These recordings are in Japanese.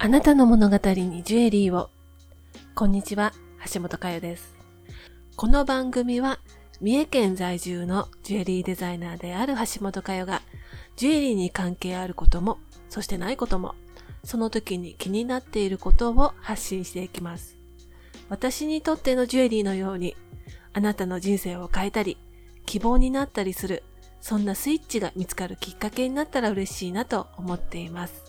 あなたの物語にジュエリーを。こんにちは、橋本佳代です。この番組は、三重県在住のジュエリーデザイナーである橋本佳代が、ジュエリーに関係あることも、そしてないことも、その時に気になっていることを発信していきます。私にとってのジュエリーのように、あなたの人生を変えたり、希望になったりする、そんなスイッチが見つかるきっかけになったら嬉しいなと思っています。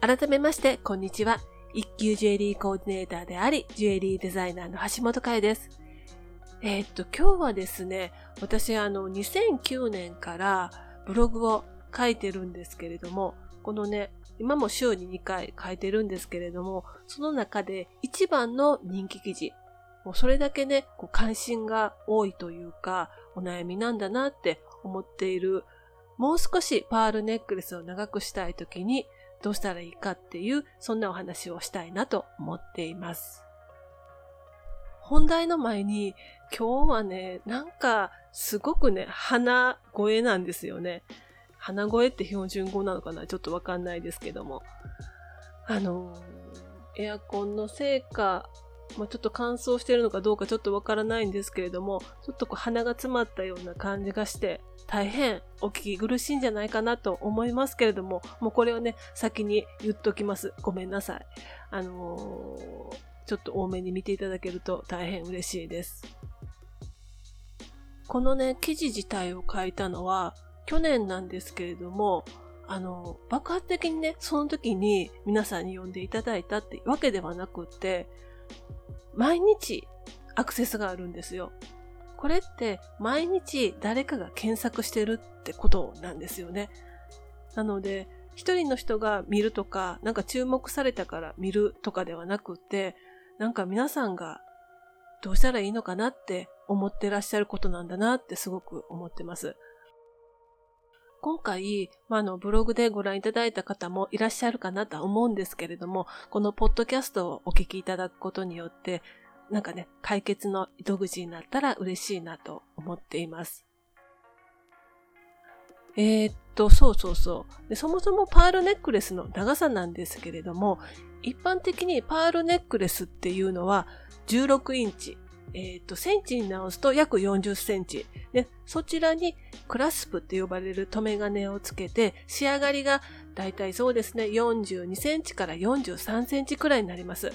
改めまして、こんにちは。一級ジュエリーコーディネーターであり、ジュエリーデザイナーの橋本海です。えー、っと、今日はですね、私あの、2009年からブログを書いてるんですけれども、このね、今も週に2回書いてるんですけれども、その中で一番の人気記事、もうそれだけね、こう関心が多いというか、お悩みなんだなって思っている、もう少しパールネックレスを長くしたい時に、どうしたらいいかっていう、そんなお話をしたいなと思っています。本題の前に、今日はね、なんか、すごくね、鼻声なんですよね。鼻声って標準語なのかな？ちょっとわかんないですけども。あのエアコンのせいか、まあ、ちょっと乾燥してるのかどうかちょっとわからないんですけれども、ちょっとこう鼻が詰まったような感じがして、大変お聞き苦しいんじゃないかなと思いますけれども、もうこれをね、先に言っときます。ごめんなさい。あのー、ちょっと多めに見ていただけると大変嬉しいです。このね、記事自体を書いたのは去年なんですけれども、あの、爆発的にね、その時に皆さんに呼んでいただいたってわけではなくって、毎日アクセスがあるんですよ。これって毎日誰かが検索してるってことなんですよね。なので、一人の人が見るとか、なんか注目されたから見るとかではなくて、なんか皆さんがどうしたらいいのかなって思ってらっしゃることなんだなってすごく思ってます。今回、まあ、の、ブログでご覧いただいた方もいらっしゃるかなとは思うんですけれども、このポッドキャストをお聞きいただくことによって、なんかね、解決の糸口になったら嬉しいなと思っています。えー、っと、そうそうそうで。そもそもパールネックレスの長さなんですけれども、一般的にパールネックレスっていうのは16インチえっと、センチに直すと約40センチ。で、そちらにクラスプって呼ばれる留め金をつけて、仕上がりがだいたいそうですね、42センチから43センチくらいになります。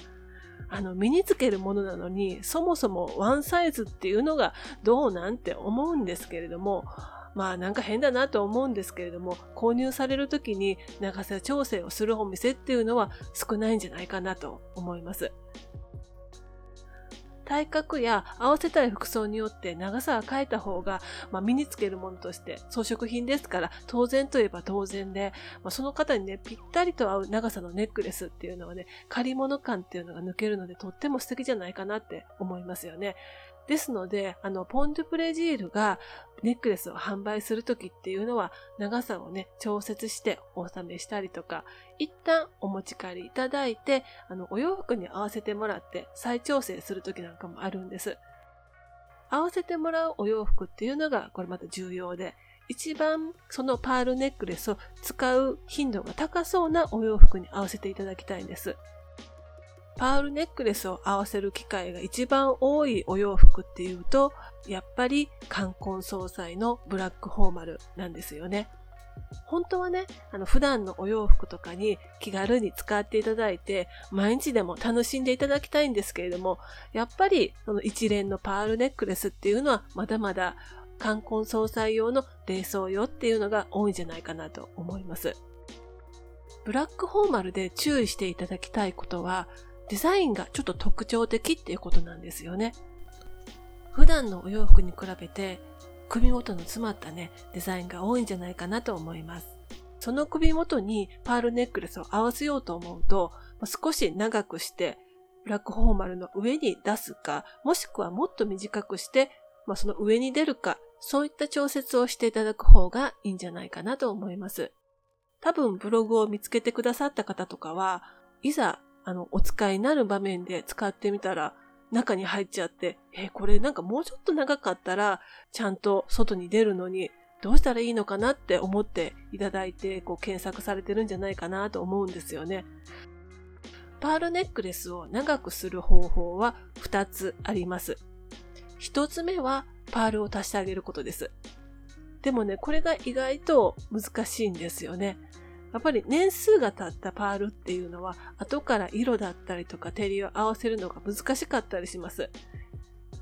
あの、身につけるものなのに、そもそもワンサイズっていうのがどうなんて思うんですけれども、まあなんか変だなと思うんですけれども、購入される時に長さ調整をするお店っていうのは少ないんじゃないかなと思います。体格や合わせたい服装によって長さは変えた方が、まあ、身につけるものとして装飾品ですから当然といえば当然で、まあ、その方にね、ぴったりと合う長さのネックレスっていうのはね、借り物感っていうのが抜けるのでとっても素敵じゃないかなって思いますよね。ですので、あの、ポン・ドゥ・プレジールがネックレスを販売するときっていうのは、長さをね、調節してお納めしたりとか、一旦お持ち帰りいただいて、あの、お洋服に合わせてもらって再調整するときなんかもあるんです。合わせてもらうお洋服っていうのが、これまた重要で、一番そのパールネックレスを使う頻度が高そうなお洋服に合わせていただきたいんです。パールネックレスを合わせる機会が一番多いお洋服っていうと、やっぱり冠婚葬祭のブラックフォーマルなんですよね。本当はね、あの普段のお洋服とかに気軽に使っていただいて、毎日でも楽しんでいただきたいんですけれども、やっぱりその一連のパールネックレスっていうのはまだまだ冠婚葬祭用の礼装用っていうのが多いんじゃないかなと思います。ブラックフォーマルで注意していただきたいことは、デザインがちょっと特徴的っていうことなんですよね。普段のお洋服に比べて首元の詰まったね、デザインが多いんじゃないかなと思います。その首元にパールネックレスを合わせようと思うと、少し長くして、ブラックフォーマルの上に出すか、もしくはもっと短くして、まあ、その上に出るか、そういった調節をしていただく方がいいんじゃないかなと思います。多分ブログを見つけてくださった方とかは、いざあの、お使いになる場面で使ってみたら、中に入っちゃって、えこれなんかもうちょっと長かったら、ちゃんと外に出るのに、どうしたらいいのかなって思っていただいて、こう検索されてるんじゃないかなと思うんですよね。パールネックレスを長くする方法は2つあります。1つ目はパールを足してあげることです。でもね、これが意外と難しいんですよね。やっぱり年数が経ったパールっていうのは後から色だったりとか照りを合わせるのが難しかったりします。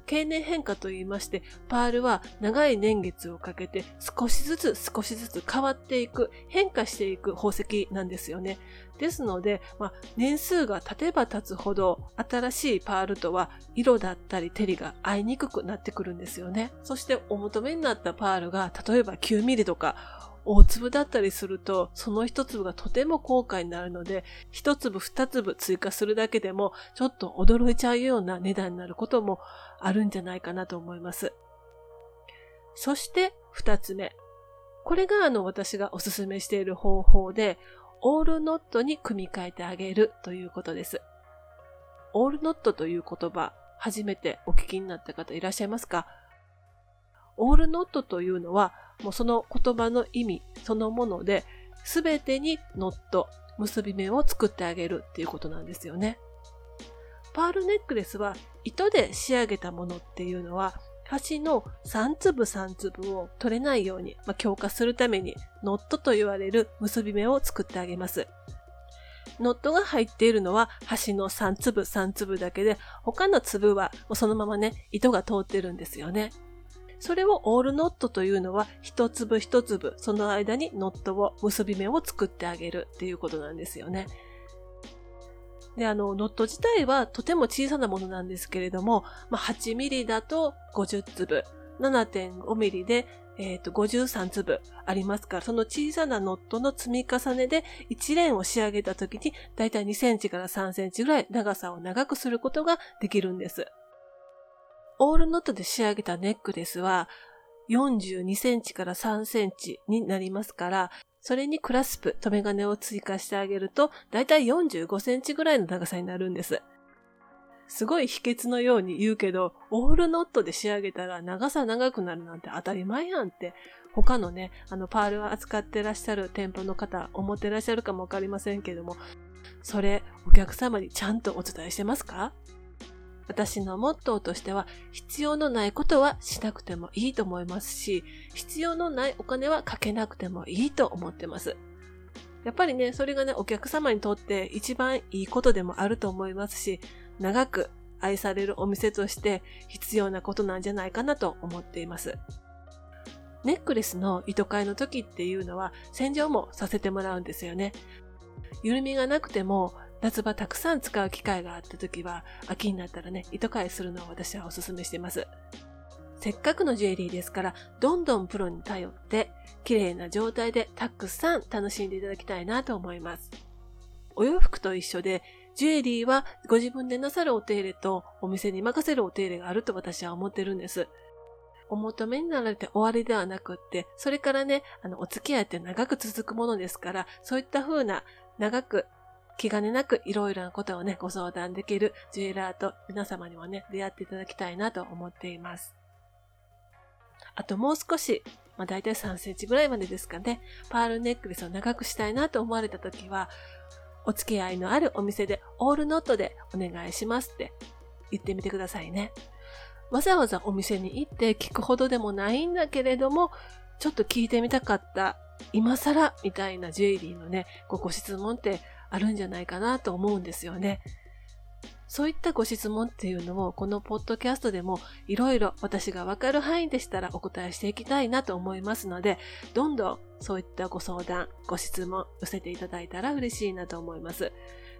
経年変化と言いまして、パールは長い年月をかけて少しずつ少しずつ変わっていく、変化していく宝石なんですよね。ですので、まあ、年数が経てば経つほど新しいパールとは色だったり照りが合いにくくなってくるんですよね。そしてお求めになったパールが例えば9ミリとか大粒だったりすると、その一粒がとても高価になるので、一粒二粒追加するだけでも、ちょっと驚いちゃうような値段になることもあるんじゃないかなと思います。そして二つ目。これがあの私がおすすめしている方法で、オールノットに組み替えてあげるということです。オールノットという言葉、初めてお聞きになった方いらっしゃいますか？オールノットというのは、もうその言葉の意味そのもので、すべてにノット、結び目を作ってあげるっていうことなんですよね。パールネックレスは糸で仕上げたものっていうのは、端の3粒3粒を取れないように、まあ、強化するためにノットと言われる結び目を作ってあげます。ノットが入っているのは端の3粒3粒だけで、他の粒はもうそのままね、糸が通ってるんですよね。それをオールノットというのは一粒一粒その間にノットを結び目を作ってあげるっていうことなんですよね。で、あの、ノット自体はとても小さなものなんですけれども、まあ、8ミリだと50粒、7.5ミリで、え、ー、と、53粒ありますから、その小さなノットの積み重ねで1連を仕上げた時に、だいたい2センチから3センチぐらい長さを長くすることができるんです。オールノットで仕上げたネックレスは42センチから3センチになりますから、それにクラスプ、留め金を追加してあげると、だいたい45センチぐらいの長さになるんです。すごい秘訣のように言うけど、オールノットで仕上げたら長さ長くなるなんて当たり前やんって、他のね、あのパールを扱ってらっしゃる店舗の方、思ってらっしゃるかもわかりませんけども、それお客様にちゃんとお伝えしてますか？私のモットーとしては、必要のないことはしなくてもいいと思いますし、必要のないお金はかけなくてもいいと思ってます。やっぱりね、それがね、お客様にとって一番いいことでもあると思いますし、長く愛されるお店として必要なことなんじゃないかなと思っています。ネックレスの糸換えの時っていうのは洗浄もさせてもらうんですよね。緩みがなくても夏場たくさん使う機会があった時は、秋になったらね、糸替えするのを私はお勧めしてます。せっかくのジュエリーですから、どんどんプロに頼って、綺麗な状態でたくさん楽しんでいただきたいなと思います。お洋服と一緒で、ジュエリーはご自分でなさるお手入れとお店に任せるお手入れがあると私は思ってるんです。お求めになられて終わりではなくって、それからね、あの、お付き合いって長く続くものですから、そういった風な長く気兼ねなくいろいろなことをね、ご相談できるジュエラーと皆様にもね、出会っていただきたいなと思っています。あともう少し、まあ大体3センチぐらいまでですかね、パールネックレスを長くしたいなと思われた時は、お付き合いのあるお店でオールノットでお願いしますって言ってみてくださいね。わざわざお店に行って聞くほどでもないんだけれども、ちょっと聞いてみたかった今更みたいなジュエリーのね、ごご質問ってあるんじゃないかなと思うんですよね。そういったご質問っていうのも、このポッドキャストでもいろいろ私がわかる範囲でしたらお答えしていきたいなと思いますので、どんどんそういったご相談、ご質問寄せていただいたら嬉しいなと思います。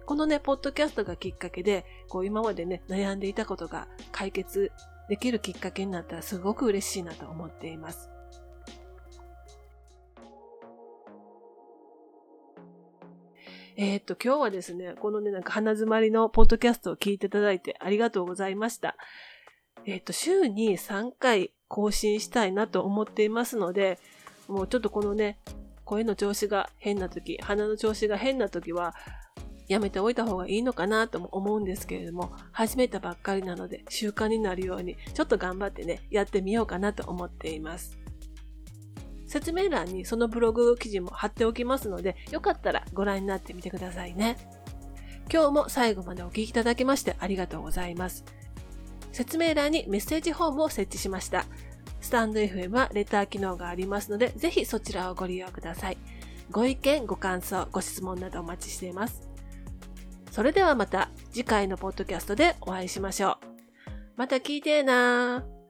このね、ポッドキャストがきっかけで、こう今までね、悩んでいたことが解決できるきっかけになったらすごく嬉しいなと思っています。えー、っと、今日はですね、このね、なんか鼻詰まりのポッドキャストを聞いていただいてありがとうございました。えー、っと、週に3回更新したいなと思っていますので、もうちょっとこのね、声の調子が変な時、鼻の調子が変な時は、やめておいた方がいいのかなとも思うんですけれども、始めたばっかりなので習慣になるように、ちょっと頑張ってね、やってみようかなと思っています。説明欄にそのブログ記事も貼っておきますので、よかったらご覧になってみてくださいね。今日も最後までお聴きいただきましてありがとうございます。説明欄にメッセージフォームを設置しました。スタンド FM はレター機能がありますので、ぜひそちらをご利用ください。ご意見、ご感想、ご質問などお待ちしています。それではまた次回のポッドキャストでお会いしましょう。また聞いてーなー。